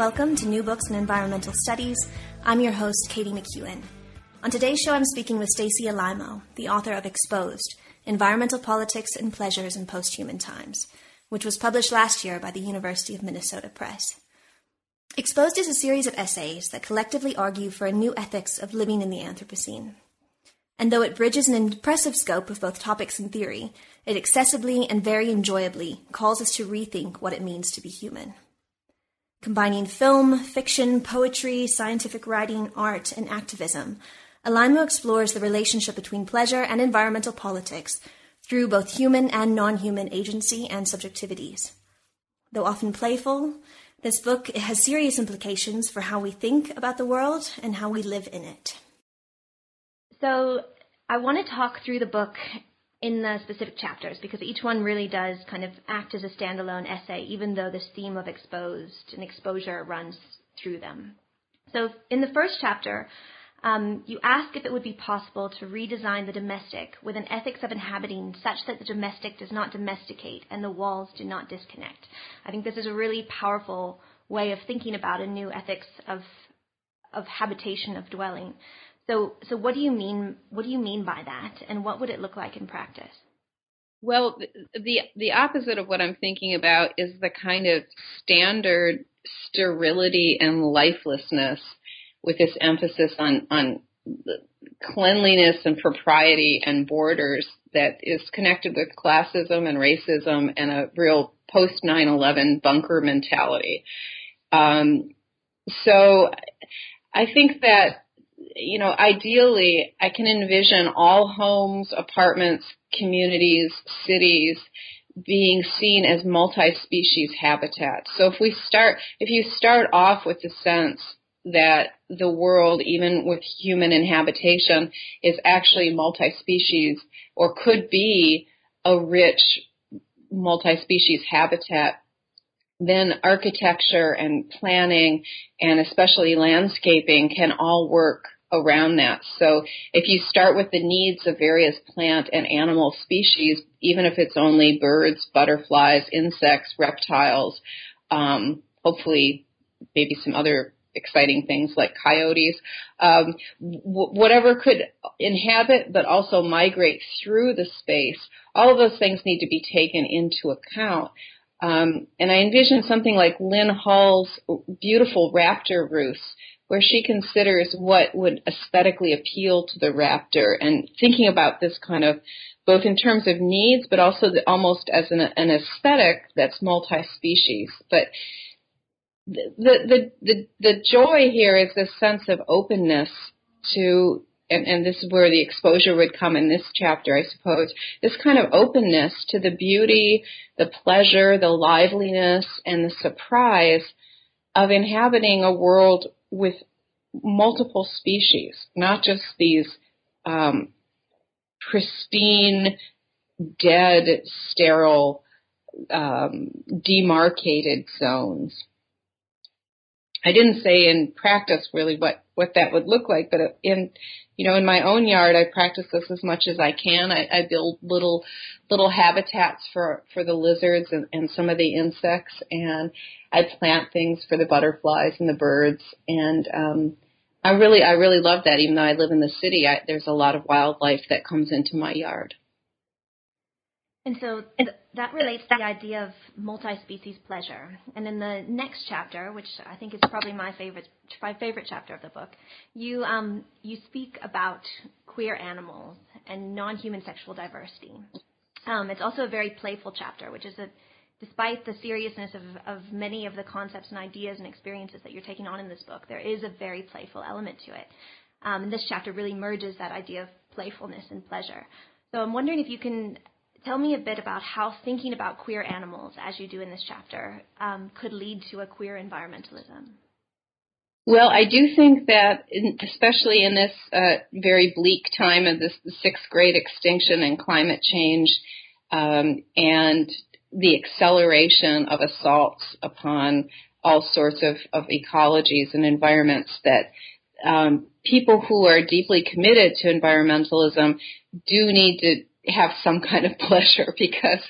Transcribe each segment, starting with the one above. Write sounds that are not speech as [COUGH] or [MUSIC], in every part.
Welcome to New Books in Environmental Studies. I'm your host, Katie McEwen. On today's show, I'm speaking with Stacy Alaimo, the author of Exposed Environmental Politics and Pleasures in Posthuman Times, which was published last year by the University of Minnesota Press. Exposed is a series of essays that collectively argue for a new ethics of living in the Anthropocene. And though it bridges an impressive scope of both topics and theory, it accessibly and very enjoyably calls us to rethink what it means to be human. Combining film, fiction, poetry, scientific writing, art, and activism, Alaimo explores the relationship between pleasure and environmental politics through both human and non human agency and subjectivities. Though often playful, this book has serious implications for how we think about the world and how we live in it. So, I want to talk through the book in the specific chapters because each one really does kind of act as a standalone essay, even though this theme of exposed and exposure runs through them. So, in the first chapter, um, you ask if it would be possible to redesign the domestic with an ethics of inhabiting such that the domestic does not domesticate and the walls do not disconnect. I think this is a really powerful way of thinking about a new ethics of of habitation of dwelling. So, so what do you mean? What do you mean by that, and what would it look like in practice? Well, the the opposite of what I'm thinking about is the kind of standard sterility and lifelessness, with this emphasis on on cleanliness and propriety and borders that is connected with classism and racism and a real post 9/11 bunker mentality. Um, so, I think that you know, ideally, I can envision all homes, apartments, communities, cities being seen as multi-species habitats. So if we start, if you start off with the sense that the world, even with human inhabitation, is actually multi-species or could be a rich multi-species habitat, then architecture and planning and especially landscaping can all work around that. So if you start with the needs of various plant and animal species, even if it's only birds, butterflies, insects, reptiles, um, hopefully maybe some other exciting things like coyotes, um, w- whatever could inhabit but also migrate through the space, all of those things need to be taken into account. Um, and I envision something like Lynne Hull's beautiful raptor roosts where she considers what would aesthetically appeal to the raptor and thinking about this kind of both in terms of needs, but also the, almost as an, an aesthetic that's multi-species. But the, the, the, the joy here is this sense of openness to and, and, this is where the exposure would come in this chapter, I suppose, this kind of openness to the beauty, the pleasure, the liveliness, and the surprise of inhabiting a world with multiple species, not just these um, pristine, dead, sterile, um, demarcated zones. I didn't say in practice really what, what that would look like, but in, you know, in my own yard, I practice this as much as I can. I, I build little, little habitats for, for the lizards and, and some of the insects, and I plant things for the butterflies and the birds, and um, I really, I really love that. Even though I live in the city, I, there's a lot of wildlife that comes into my yard. And so th- that relates to the idea of multi-species pleasure. And in the next chapter, which I think is probably my favorite, my favorite chapter of the book, you um, you speak about queer animals and non-human sexual diversity. Um, it's also a very playful chapter, which is that despite the seriousness of, of many of the concepts and ideas and experiences that you're taking on in this book, there is a very playful element to it. Um, and this chapter really merges that idea of playfulness and pleasure. So I'm wondering if you can tell me a bit about how thinking about queer animals, as you do in this chapter, um, could lead to a queer environmentalism. Well, I do think that, in, especially in this uh, very bleak time of this sixth great extinction and climate change, um, and the acceleration of assaults upon all sorts of, of ecologies and environments, that um, people who are deeply committed to environmentalism do need to have some kind of [LAUGHS] pleasure because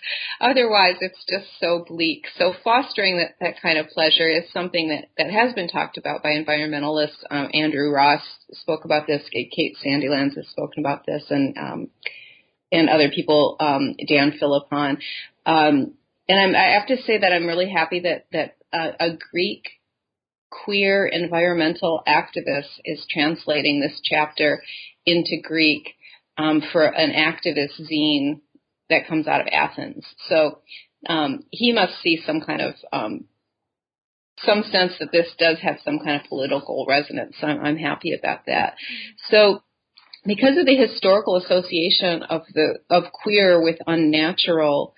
otherwise it's just so bleak. So fostering that, that kind of pleasure is something that, that has been talked about by environmentalists. Um, Andrew Ross spoke about this. Kate Sandilands has spoken about this and, um, and other people, um, Dan Philippon. Um, and I'm, I have to say that I'm really happy that, that uh, a Greek queer environmental activist is translating this chapter into Greek um, for an activist zine that comes out of Athens. So um, he must see some kind of um, some sense that this does have some kind of political resonance. So I'm, I'm happy about that. So because of the historical association of the of queer with unnatural,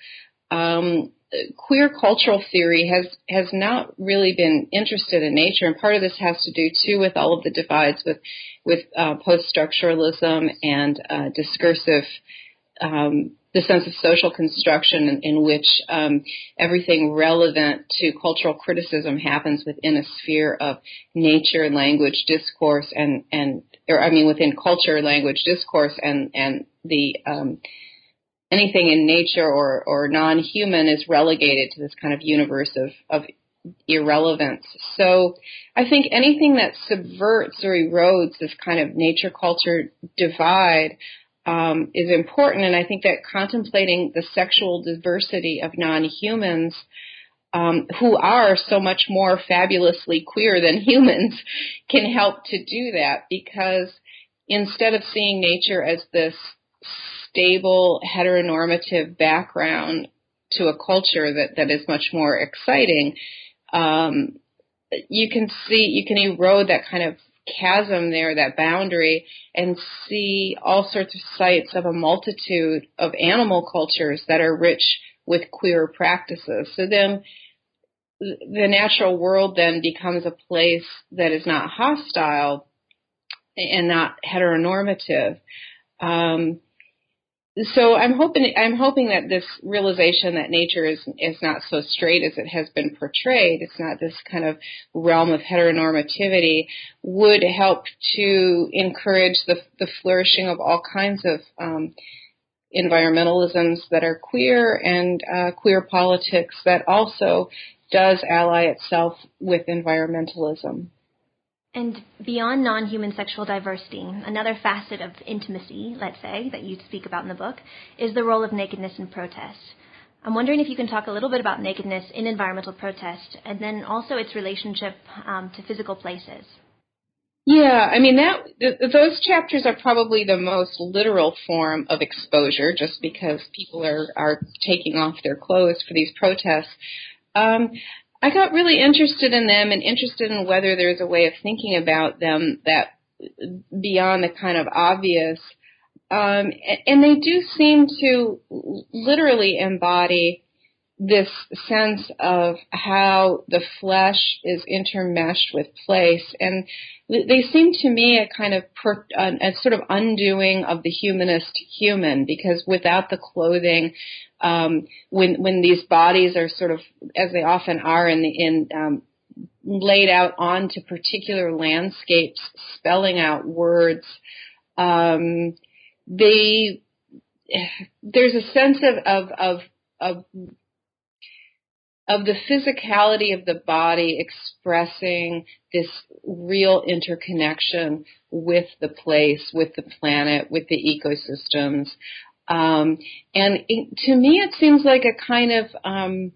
um, queer cultural theory has has not really been interested in nature, and part of this has to do too with all of the divides with with uh, post structuralism and uh, discursive. Um, the sense of social construction in, in which um, everything relevant to cultural criticism happens within a sphere of nature, language, discourse, and and or I mean within culture, language, discourse, and and the um, anything in nature or, or non-human is relegated to this kind of universe of, of irrelevance. So I think anything that subverts or erodes this kind of nature culture divide um, is important. And I think that contemplating the sexual diversity of non-humans um, who are so much more fabulously queer than [LAUGHS] humans can help to do that because instead of seeing nature as this stable heteronormative background to a culture that, that is much more exciting, um, you can see, you can erode that kind of chasm there, that boundary, and see all sorts of sites of a multitude of animal cultures that are rich with queer practices. So then the natural world then becomes a place that is not hostile and not heteronormative. Um, so I'm hoping I'm hoping that this realization that nature is is not so straight as it has been portrayed. It's not this kind of realm of heteronormativity would help to encourage the the flourishing of all kinds of um, environmentalisms that are queer and uh, queer politics that also does ally itself with environmentalism. And beyond non human sexual diversity, another facet of intimacy, let's say, that you speak about in the book, is the role of nakedness in protest. I'm wondering if you can talk a little bit about nakedness in environmental protest and then also its relationship um, to physical places. Yeah, I mean that th- those chapters are probably the most literal form of exposure, just because people are are taking off their clothes for these protests. Um, I got really interested in them and interested in whether there's a way of thinking about them that beyond the kind of obvious. Um, and they do seem to literally embody this sense of how the flesh is intermeshed with place. And they seem to me a kind of per, a, a sort of undoing of the humanist human because without the clothing, um, when when these bodies are sort of as they often are in the in um, laid out onto particular landscapes, spelling out words. Um, they there's a sense of of of of of the physicality of the body expressing this real interconnection with the place, with the planet, with the ecosystems. Um, and it, to me, it seems like a kind of um,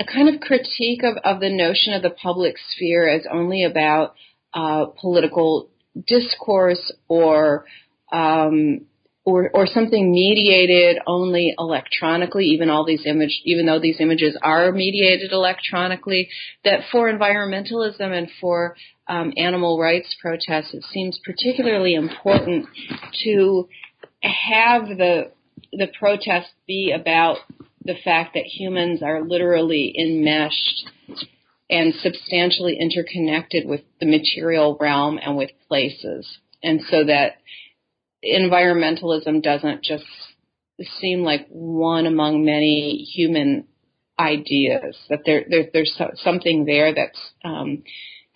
a kind of critique of, of the notion of the public sphere as only about uh, political discourse or um, or, or something mediated only electronically, even all these image, even though these images are mediated electronically, that for environmentalism and for um, animal rights protests, it seems particularly important to have the the protests be about the fact that humans are literally enmeshed and substantially interconnected with the material realm and with places. And so that environmentalism doesn't just seem like one among many human ideas, that there, there there's something there that's, um,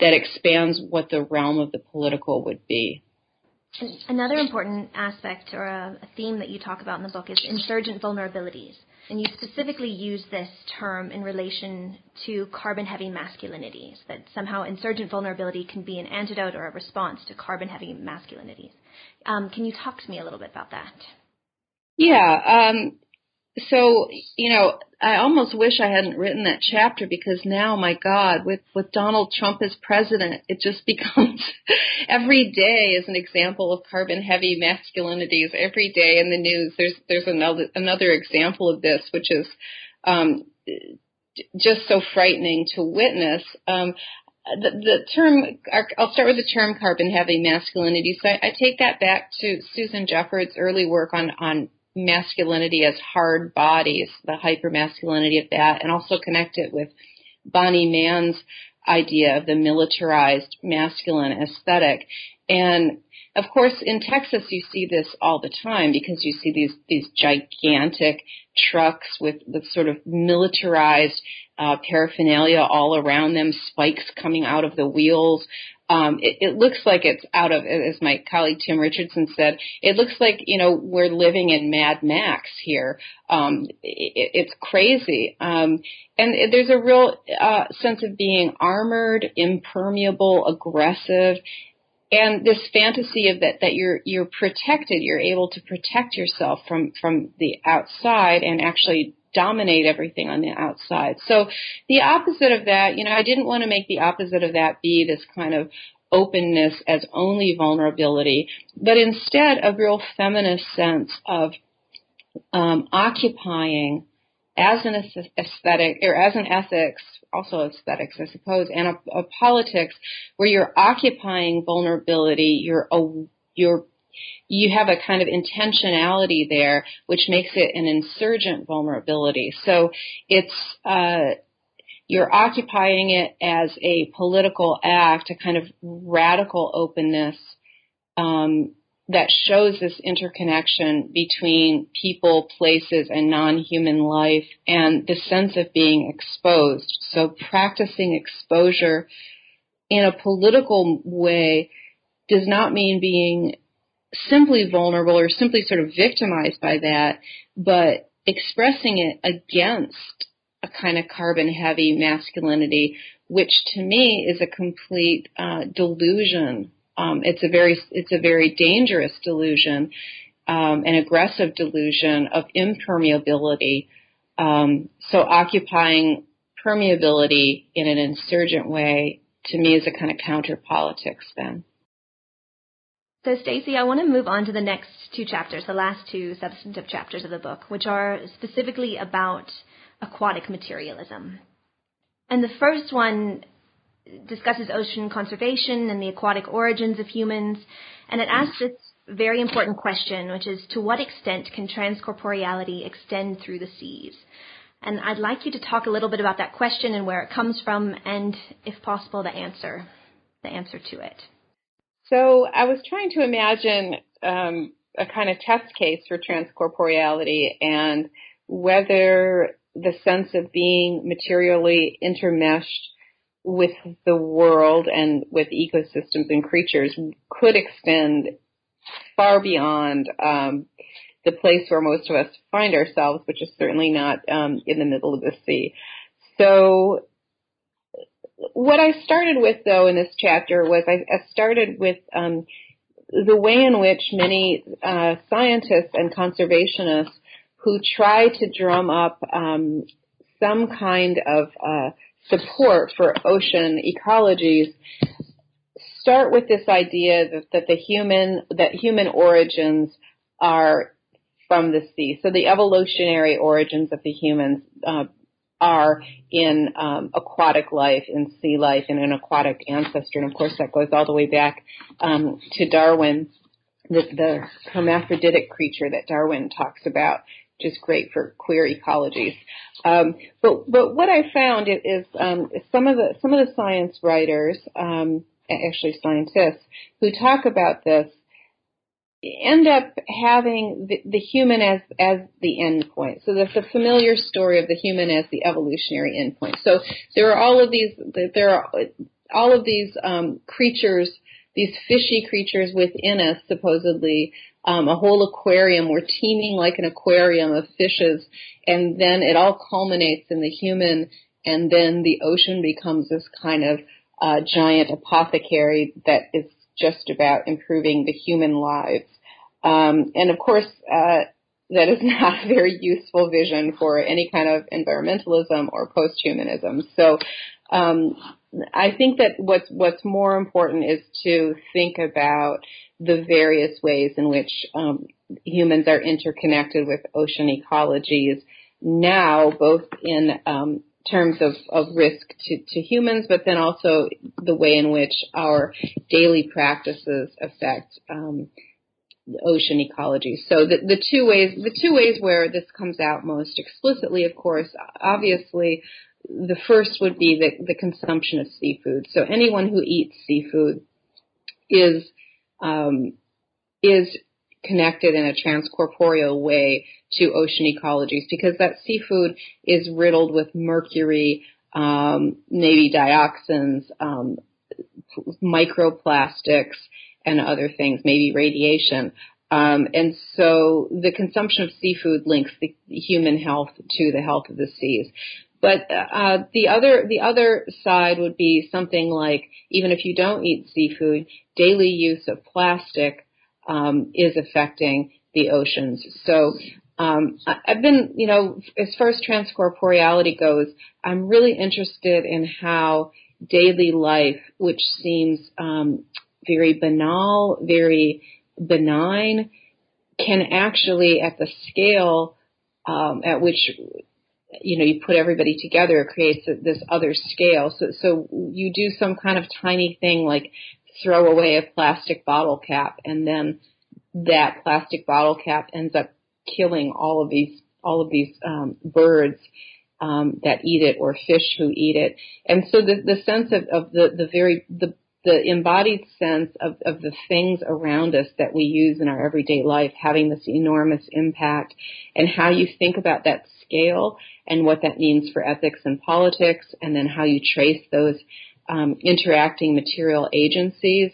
that expands what the realm of the political would be. Another important aspect or a, a, theme that you talk about in the book is insurgent vulnerabilities. And you specifically use this term in relation to carbon heavy masculinities, that somehow insurgent vulnerability can be an antidote or a response to carbon heavy masculinities. Um, can you talk to me a little bit about that? Yeah. Um, so, you know, I almost wish I hadn't written that chapter because now, my God, with, with Donald Trump as president, it just [LAUGHS] becomes every day is an example of carbon heavy masculinities. Every day in the news, there's, there's another, another example of this, which is, um, just so frightening to witness. Um, the, the term, I'll start with the term carbon heavy masculinity. So I, I take that back to Susan Jeffords' early work on, on masculinity as hard bodies, the hypermasculinity of that, and also connect it with Bonnie Mann's idea of the militarized masculine aesthetic. And of course, in Texas, you see this all the time because you see these these gigantic trucks with with sort of militarized uh, paraphernalia all around them, spikes coming out of the wheels, um, it, it looks like it's out of, as my colleague Tim Richardson said, it looks like, you know, we're living in Mad Max here. Um, it, it's crazy. Um, and it, there's a real uh, sense of being armored, impermeable, aggressive, and this fantasy of that that you're you're protected, you're able to protect yourself from from the outside and actually dominate everything on the outside. So the opposite of that, you know, I didn't want to make the opposite of that be this kind of openness as only vulnerability, but instead a real feminist sense of um, occupying as an aesthetic or as an ethics, also aesthetics, I suppose, and a, a politics where you're occupying vulnerability, you're a, you're you have a kind of intentionality there, which makes it an insurgent vulnerability. So it's, uh, you're occupying it as a political act, a kind of radical openness, um, that shows this interconnection between people, places, and non-human life and the sense of being exposed. So practicing exposure in a political way does not mean being simply vulnerable or simply sort of victimized by that, but expressing it against a kind of carbon heavy masculinity, which to me is a complete uh, delusion. Um, it's a very it's a very dangerous delusion, um, an aggressive delusion of impermeability. Um, so occupying permeability in an insurgent way to me is a kind of counter politics then. So, Stacy, I want to move on to the next two chapters, the last two substantive chapters of the book, which are specifically about aquatic materialism. And the first one discusses ocean conservation and the aquatic origins of humans, and it asks this very important question, which is to what extent can transcorporeality extend through the seas? And I'd like you to talk a little bit about that question and where it comes from, and if possible, the answer, the answer to it. So I was trying to imagine um, a kind of test case for transcorporeality and whether the sense of being materially intermeshed with the world and with ecosystems and creatures could extend far beyond um, the place where most of us find ourselves, which is certainly not um, in the middle of the sea. So what I started with though in this chapter was I, I started with um, the way in which many uh, scientists and conservationists who try to drum up um, some kind of uh, support for ocean ecologies start with this idea that, that the human that human origins are from the sea. So the evolutionary origins of the humans uh, are in um, aquatic life, in sea life, and an aquatic ancestor. And of course, that goes all the way back um, to Darwin. the, the hermaphroditic creature that Darwin talks about, is great for queer ecologies. Um, but but what I found is, um, some of the some of the science writers, um, actually scientists, who talk about this end up having the, the, human as as the end point. So that's the familiar story of the human as the evolutionary end point. So there are all of these there are all of these um, creatures, these fishy creatures within us, supposedly. Um, a whole aquarium. We're teeming like an aquarium of fishes, and then it all culminates in the human, and then the ocean becomes this kind of uh, giant apothecary that is just about improving the human lives. Um, and of course, uh, that is [LAUGHS] not a very useful vision for any kind of environmentalism or post-humanism. So, um, I think that what's what's more important is to think about the various ways in which um, humans are interconnected with ocean ecologies now, both in um, terms of, of risk to, to humans, but then also the way in which our daily practices affect um, ocean ecology. So the, the two ways, the two ways where this comes out most explicitly, of course, obviously, the first would be the, the consumption of seafood. So anyone who eats seafood is um, is connected in a transcorporeal way to ocean ecologies because that seafood is riddled with mercury, um, maybe dioxins, um, microplastics, and other things, maybe radiation. Um, and so the consumption of seafood links the human health to the health of the seas. But uh, the other the other side would be something like even if you don't eat seafood, daily use of plastic um, is affecting the oceans. So um, I've been, you know, as far as transcorporeality goes, I'm really interested in how daily life, which seems um, very banal, very benign, can actually, at the scale um, at which you know you put everybody together, it creates this other scale. So, so you do some kind of tiny thing like throw away a plastic bottle cap, and then that plastic bottle cap ends up killing all of these all of these um, birds um, that eat it or fish who eat it. And so the, the sense of, of the, the very the the embodied sense of, of the things around us that we use in our everyday life having this enormous impact and how you think about that scale and what that means for ethics and politics and then how you trace those um, interacting material agencies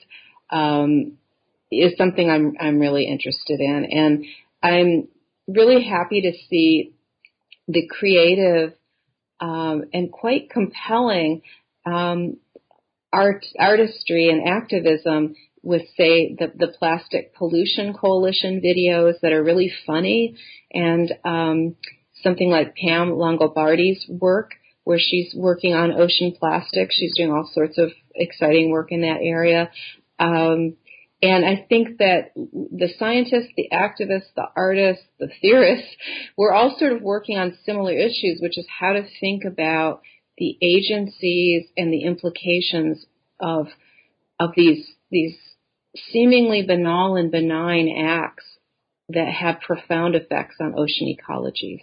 um, is something I'm I'm really interested in. And I'm really happy to see the creative um, and quite compelling um, art, artistry and activism with say the, the plastic pollution coalition videos that are really funny and um, something like Pam Longobardi's work where she's working on ocean plastic. She's doing all sorts of exciting work in that area. Um, and I think that the scientists, the activists, the artists, the theorists, [LAUGHS] we're all sort of working on similar issues, which is how to think about the agencies and the implications of of these these seemingly banal and benign acts that have profound effects on ocean ecologies.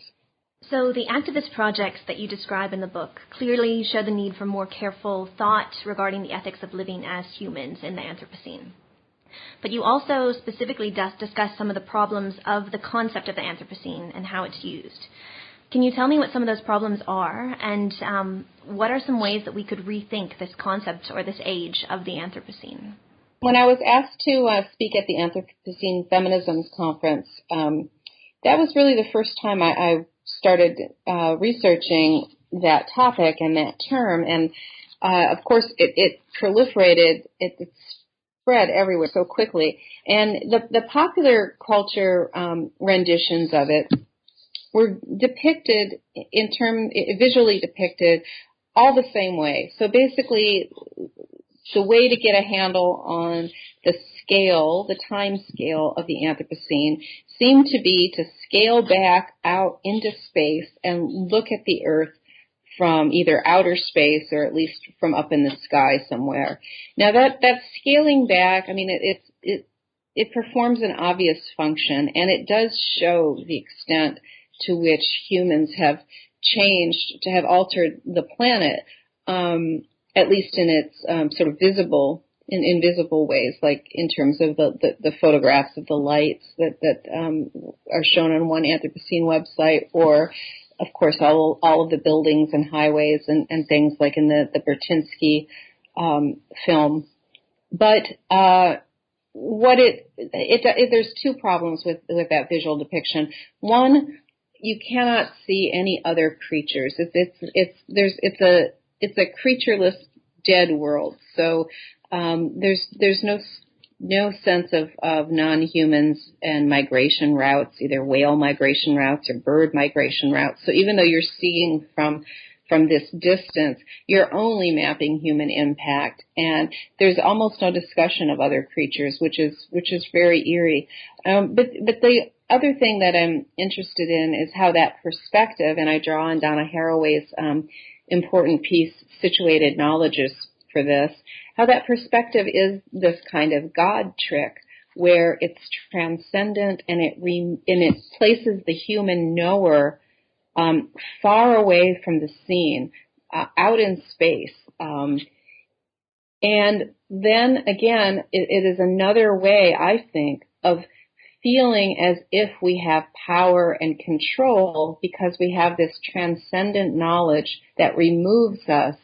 So, the activist projects that you describe in the book clearly show the need for more careful thought regarding the ethics of living as humans in the Anthropocene. But you also specifically discuss some of the problems of the concept of the Anthropocene and how it's used. Can you tell me what some of those problems are, and um, what are some ways that we could rethink this concept or this age of the Anthropocene? When I was asked to uh, speak at the Anthropocene Feminisms Conference, um, that was really the first time I, I started uh, researching that topic and that term. And uh, of course, it, it proliferated, it, it, spread everywhere so quickly. And the, the popular culture um, renditions of it were depicted in term visually depicted all the same way. So basically, the way to get a handle on the scale, the time scale of the Anthropocene seemed to be to scale back out into space and look at the Earth from either outer space or at least from up in the sky somewhere. Now that that scaling back, I mean, it, it's it it performs an obvious function, and it does show the extent to which humans have changed to have altered the planet, um, at least in its um, sort of visible in invisible ways, like in terms of the, the, the photographs of the lights that that um, are shown on one Anthropocene website, or of course all all of the buildings and highways and, and things like in the the Burtynsky um, film. But uh, what it, it, it there's two problems with with that visual depiction. One, you cannot see any other creatures. It's it's it's there's it's a it's a creatureless dead world. So um, there's there's no no sense of, of non-humans and migration routes, either whale migration routes or bird migration routes. So even though you're seeing from from this distance, you're only mapping human impact, and there's almost no discussion of other creatures, which is which is very eerie. Um, but but the other thing that I'm interested in is how that perspective, and I draw on Donna Haraway's um, important piece, situated knowledges for this, how that perspective is this kind of God trick where it's transcendent and it re- and it places the human knower um, far away from the scene, uh, out in space. Um, and then again, it, it is another way, I think, of feeling as if we have power and control because we have this transcendent knowledge that removes us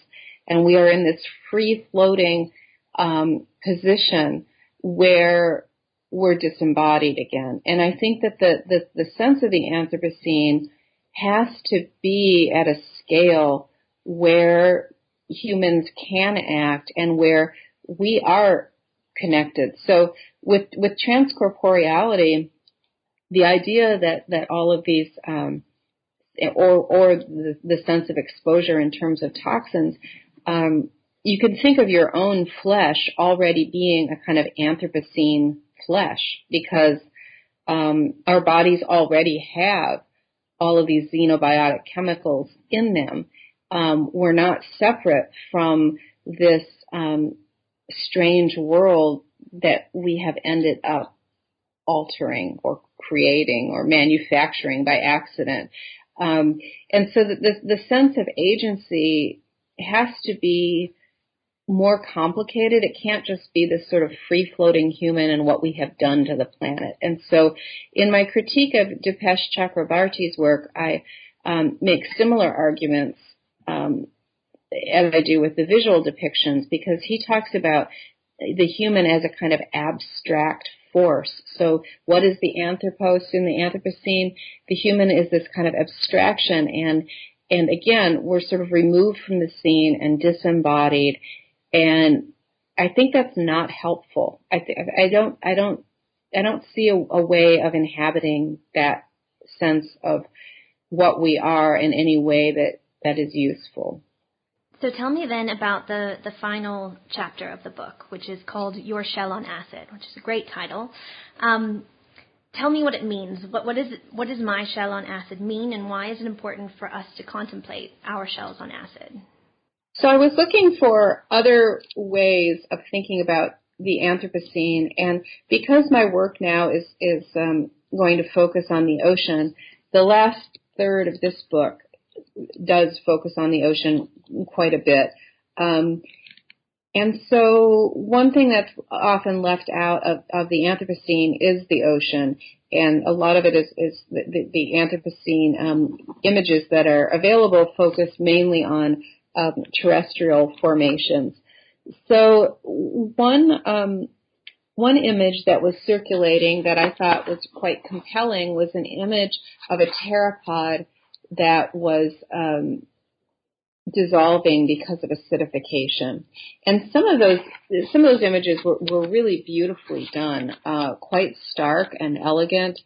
and we are in this free floating um, position where we're disembodied again. And I think that the, the, the sense of the Anthropocene has to be at a scale where humans can act and where we are connected. So with with transcorporeality, the idea that that all of these um, or or the, the, sense of exposure in terms of toxins um, you can think of your own flesh already being a kind of Anthropocene flesh because um, our bodies already have all of these xenobiotic chemicals in them. Um, we're not separate from this um, strange world that we have ended up altering or creating or manufacturing by accident. Um, and so the, the, the sense of agency has to be more complicated. It can't just be this sort of free floating human and what we have done to the planet. And so in my critique of Dipesh Chakrabarty's work, I um, make similar arguments um, as I do with the visual depictions because he talks about the human as a kind of abstract force. So what is the anthropos in the Anthropocene? The human is this kind of abstraction and and again, we're sort of removed from the scene and disembodied. And I think that's not helpful. I th- I don't, I don't, I don't see a, a way of inhabiting that sense of what we are in any way that, that is useful. So tell me then about the, the final chapter of the book, which is called Your Shell on Acid, which is a great title. Um, tell me what it means. What, what, is what does my shell on acid mean, and why is it important for us to contemplate our shells on acid? So I was looking for other ways of thinking about the Anthropocene, and because my work now is is um, going to focus on the ocean, the last third of this book does focus on the ocean quite a bit. Um, and so one thing that's often left out of, of the Anthropocene is the ocean. And a lot of it is, is the, the, Anthropocene um, images that are available focus mainly on um, terrestrial formations. So one um, one image that was circulating that I thought was quite compelling was an image of a pteropod that was um, dissolving because of acidification. And some of those some of those images were, were really beautifully done, uh, quite stark and elegant.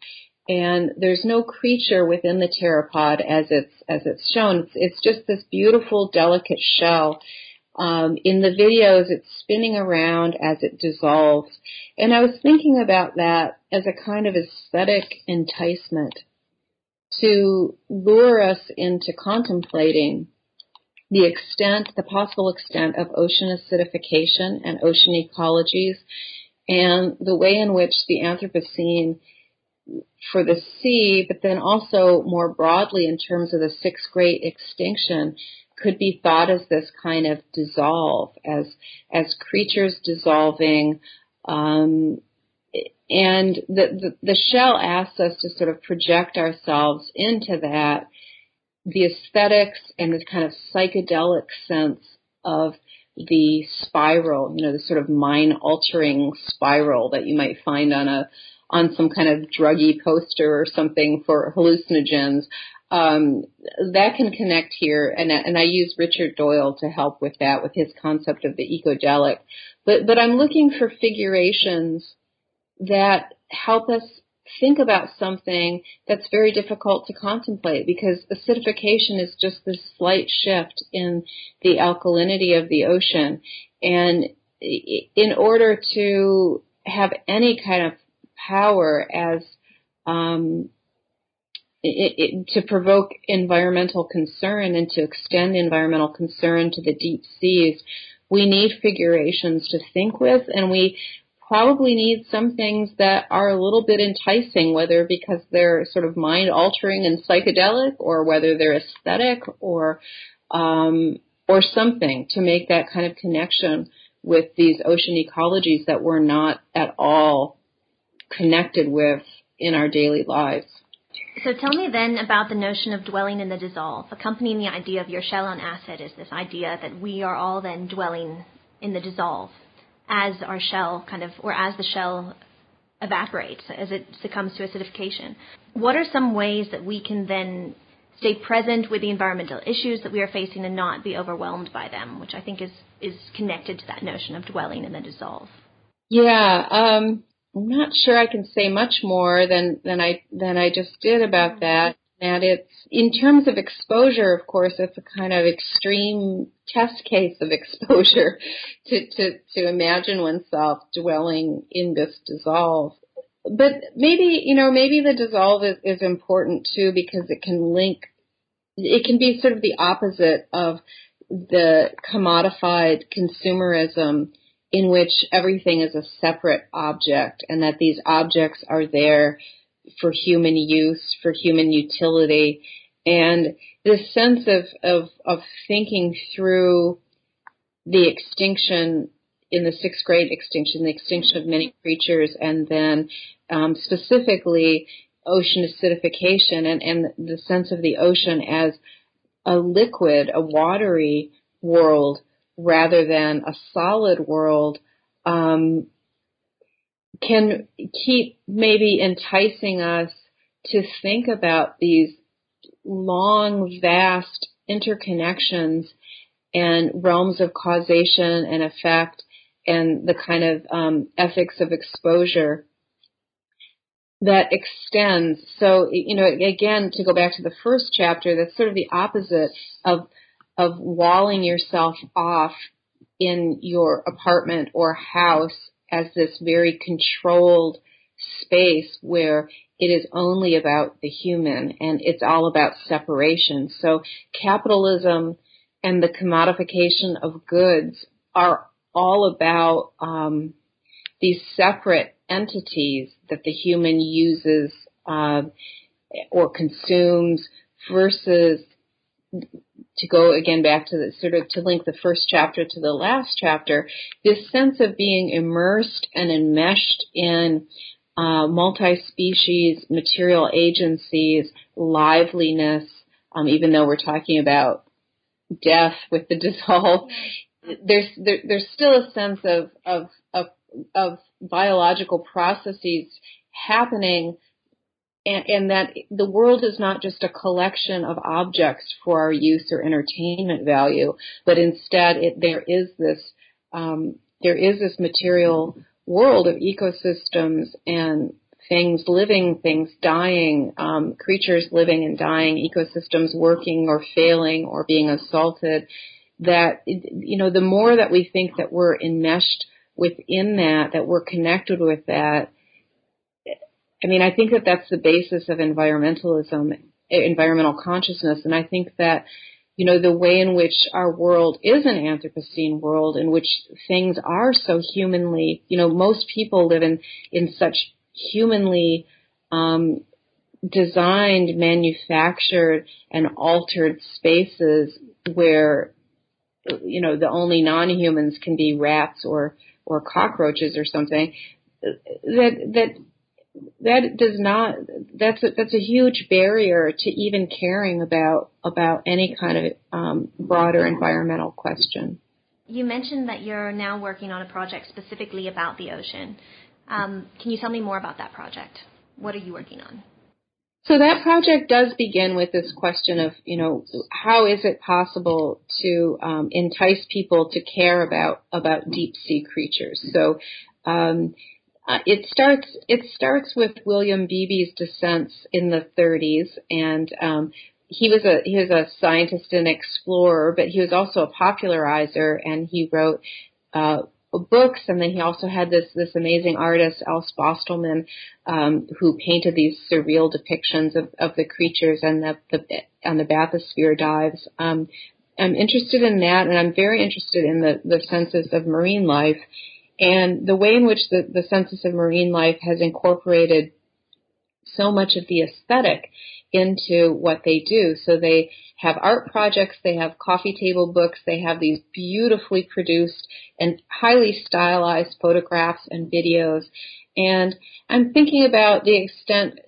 And there's no creature within the pteropod as it's as it's shown. It's, it's just this beautiful, delicate shell. Um, in the videos, it's spinning around as it dissolves. And I was thinking about that as a kind of aesthetic enticement to lure us into contemplating the extent, the possible extent of ocean acidification and ocean ecologies and the way in which the Anthropocene for the sea, but then also more broadly in terms of the sixth great extinction, could be thought as this kind of dissolve, as as creatures dissolving. Um, and the, the, the shell asks us to sort of project ourselves into that, the aesthetics and this kind of psychedelic sense of the spiral, you know, the sort of mind altering spiral that you might find on a on some kind of druggy poster or something for hallucinogens. Um, that can connect here, and and I use Richard Doyle to help with that with his concept of the ecodelic. But but I'm looking for figurations that help us think about something that's very difficult to contemplate because acidification is just this slight shift in the alkalinity of the ocean. And in order to have any kind of power as um, it, it, to provoke environmental concern and to extend environmental concern to the deep seas, we need figurations to think with, and we probably need some things that are a little bit enticing, whether because they're sort of mind altering and psychedelic, or whether they're aesthetic, or um, or something to make that kind of connection with these ocean ecologies that we're not at all connected with in our daily lives. So tell me then about the notion of dwelling in the dissolve. Accompanying the idea of your shell on acid is this idea that we are all then dwelling in the dissolve as our shell kind of, or as the shell evaporates, as it succumbs to acidification. What are some ways that we can then stay present with the environmental issues that we are facing and not be overwhelmed by them, which I think is, is connected to that notion of dwelling in the dissolve? Yeah, um, I'm not sure I can say much more than, than I than I just did about that. And it's in terms of exposure, of course, it's a kind of extreme test case of [LAUGHS] exposure to, to, to imagine oneself dwelling in this dissolve. But maybe, you know, maybe the dissolve is, is important too because it can link, it can be sort of the opposite of the commodified consumerism in which everything is a separate object and that these objects are there for human use, for human utility, and this sense of, of, of thinking through the extinction in the sixth great extinction, the extinction of many creatures, and then um, specifically ocean acidification and, and the sense of the ocean as a liquid, a watery world rather than a solid world um, can keep maybe enticing us to think about these long, vast interconnections and realms of causation and effect and the kind of um, ethics of exposure that extends. So, you know, again, to go back to the first chapter, that's sort of the opposite of of walling yourself off in your apartment or house as this very controlled space where it is only about the human and it's all about separation. So capitalism and the commodification of goods are all about um, these separate entities that the human uses uh, or consumes versus to go again back to the sort of to link the first chapter to the last chapter, this sense of being immersed and enmeshed in uh, multi-species material agencies, liveliness, um, even though we're talking about death with the [LAUGHS] dissolve, there's there, there's still a sense of of of, of biological processes happening and, and that the world is not just a collection of objects for our use or entertainment value, but instead it, there is this um, there is this material world of ecosystems and things living, things dying, um, creatures living and dying, ecosystems working or failing or being assaulted. That you know, the more that we think that we're enmeshed within that, that we're connected with that, I mean, I think that that's the basis of environmentalism, environmental consciousness, and I think that you know, the way in which our world is an Anthropocene world in which things are so humanly, you know, most people live in, in such humanly, um, designed, manufactured, and altered spaces where, you know, the only non-humans can be rats or, or cockroaches or something. That, that that does not that's a, that's a huge barrier to even caring about about any kind of um, broader environmental question. You mentioned that you're now working on a project specifically about the ocean. Um, can you tell me more about that project? What are you working on? So that project does begin with this question of, you know, how is it possible to um, entice people to care about about deep sea creatures? So um, uh, it starts it starts with William Beebe's descents in the 30s, and um, he was a he was a scientist and explorer, but he was also a popularizer, and he wrote uh, books, and then he also had this this amazing artist Else Bostelmann, um, who painted these surreal depictions of, of the creatures and the, the on the bathysphere dives. Um, I'm interested in that, and I'm very interested in the the census of marine life and the way in which the, the census of marine life has incorporated so much of the aesthetic into what they do. So they have art projects, they have coffee table books, they have these beautifully produced and highly stylized photographs and videos. And I'm thinking about the extent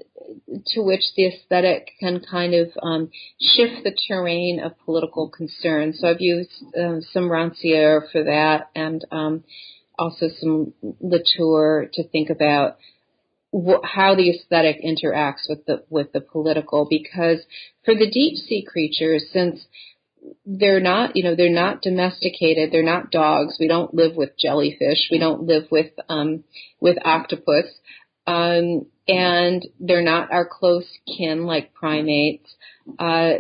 to which the aesthetic can kind of um, shift the terrain of political concern. So I've used um, some Rancière for that, and um, also some Latour to think about wh- how the aesthetic interacts with the with the political because for the deep sea creatures since they're not you know they're not domesticated they're not dogs we don't live with jellyfish we don't live with um with octopus um and they're not our close kin like primates. Uh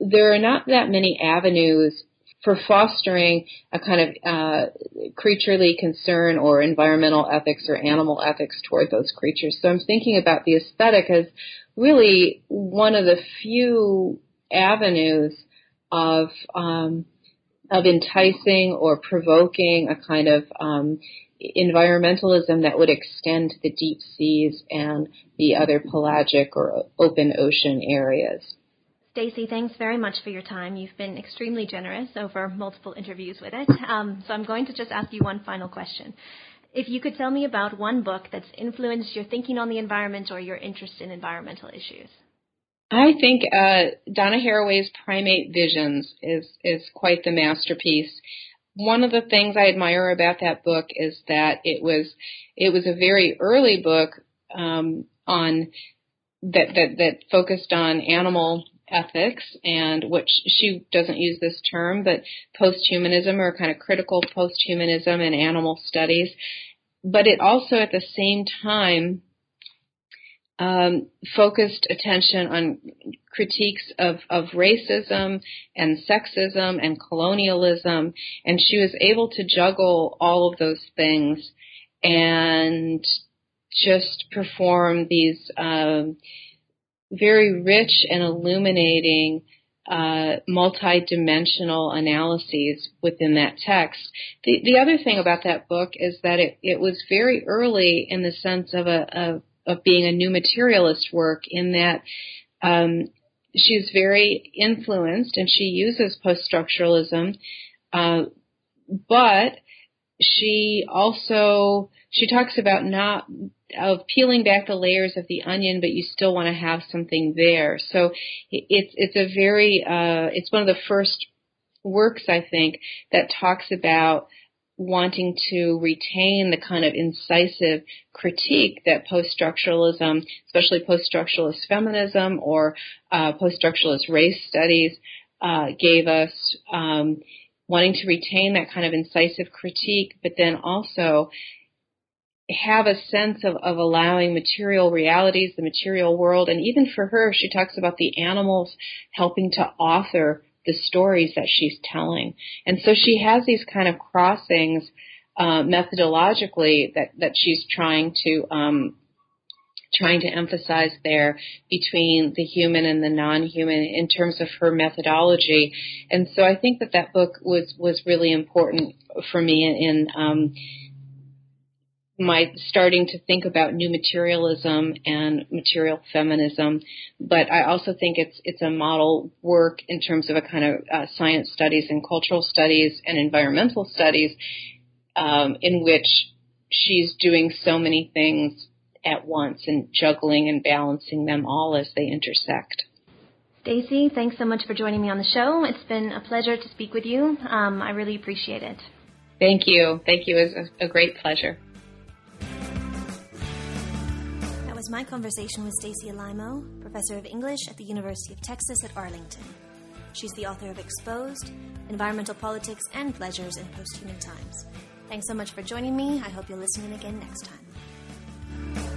there are not that many avenues for fostering a kind of uh, creaturely concern or environmental ethics or animal ethics toward those creatures. So I'm thinking about the aesthetic as really one of the few avenues of um, of enticing or provoking a kind of um, environmentalism that would extend to the deep seas and the other pelagic or open ocean areas. Stacy, thanks very much for your time. You've been extremely generous over multiple interviews with it. Um, so I'm going to just ask you one final question. If you could tell me about one book that's influenced your thinking on the environment or your interest in environmental issues. I think uh, Donna Haraway's Primate Visions is is quite the masterpiece. One of the things I admire about that book is that it was it was a very early book um, on that that that focused on animal ethics and which she doesn't use this term, but posthumanism or kind of critical posthumanism and animal studies. But it also at the same time um, focused attention on critiques of, of racism and sexism and colonialism, and she was able to juggle all of those things and just perform these um, very rich and illuminating uh, multi-dimensional analyses within that text. The, the other thing about that book is that it, it was very early in the sense of a of, of being a new materialist work in that um, she's very influenced and she uses post-structuralism, uh, but she also she talks about not of peeling back the layers of the onion, but you still want to have something there. So it's it's a very uh, it's one of the first works I think that talks about wanting to retain the kind of incisive critique that post-structuralism, especially post-structuralist feminism or uh, post-structuralist race studies, uh, gave us. Um, wanting to retain that kind of incisive critique, but then also have a sense of, of allowing material realities, the material world, and even for her, she talks about the animals helping to author the stories that she's telling. And so she has these kind of crossings uh, methodologically that, that she's trying to um, trying to emphasize there between the human and the non-human in terms of her methodology. And so I think that that book was was really important for me in um, my starting to think about new materialism and material feminism, but I also think it's it's a model work in terms of a kind of uh, science studies and cultural studies and environmental studies, um, in which she's doing so many things at once and juggling and balancing them all as they intersect. Stacy, thanks so much for joining me on the show. It's been a pleasure to speak with you. Um, I really appreciate it. Thank you. Thank you. It was a great pleasure. My conversation with Stacy Alaimo, professor of English at the University of Texas at Arlington. She's the author of Exposed, Environmental Politics and Pleasures in Posthuman Times. Thanks so much for joining me. I hope you'll listen in again next time.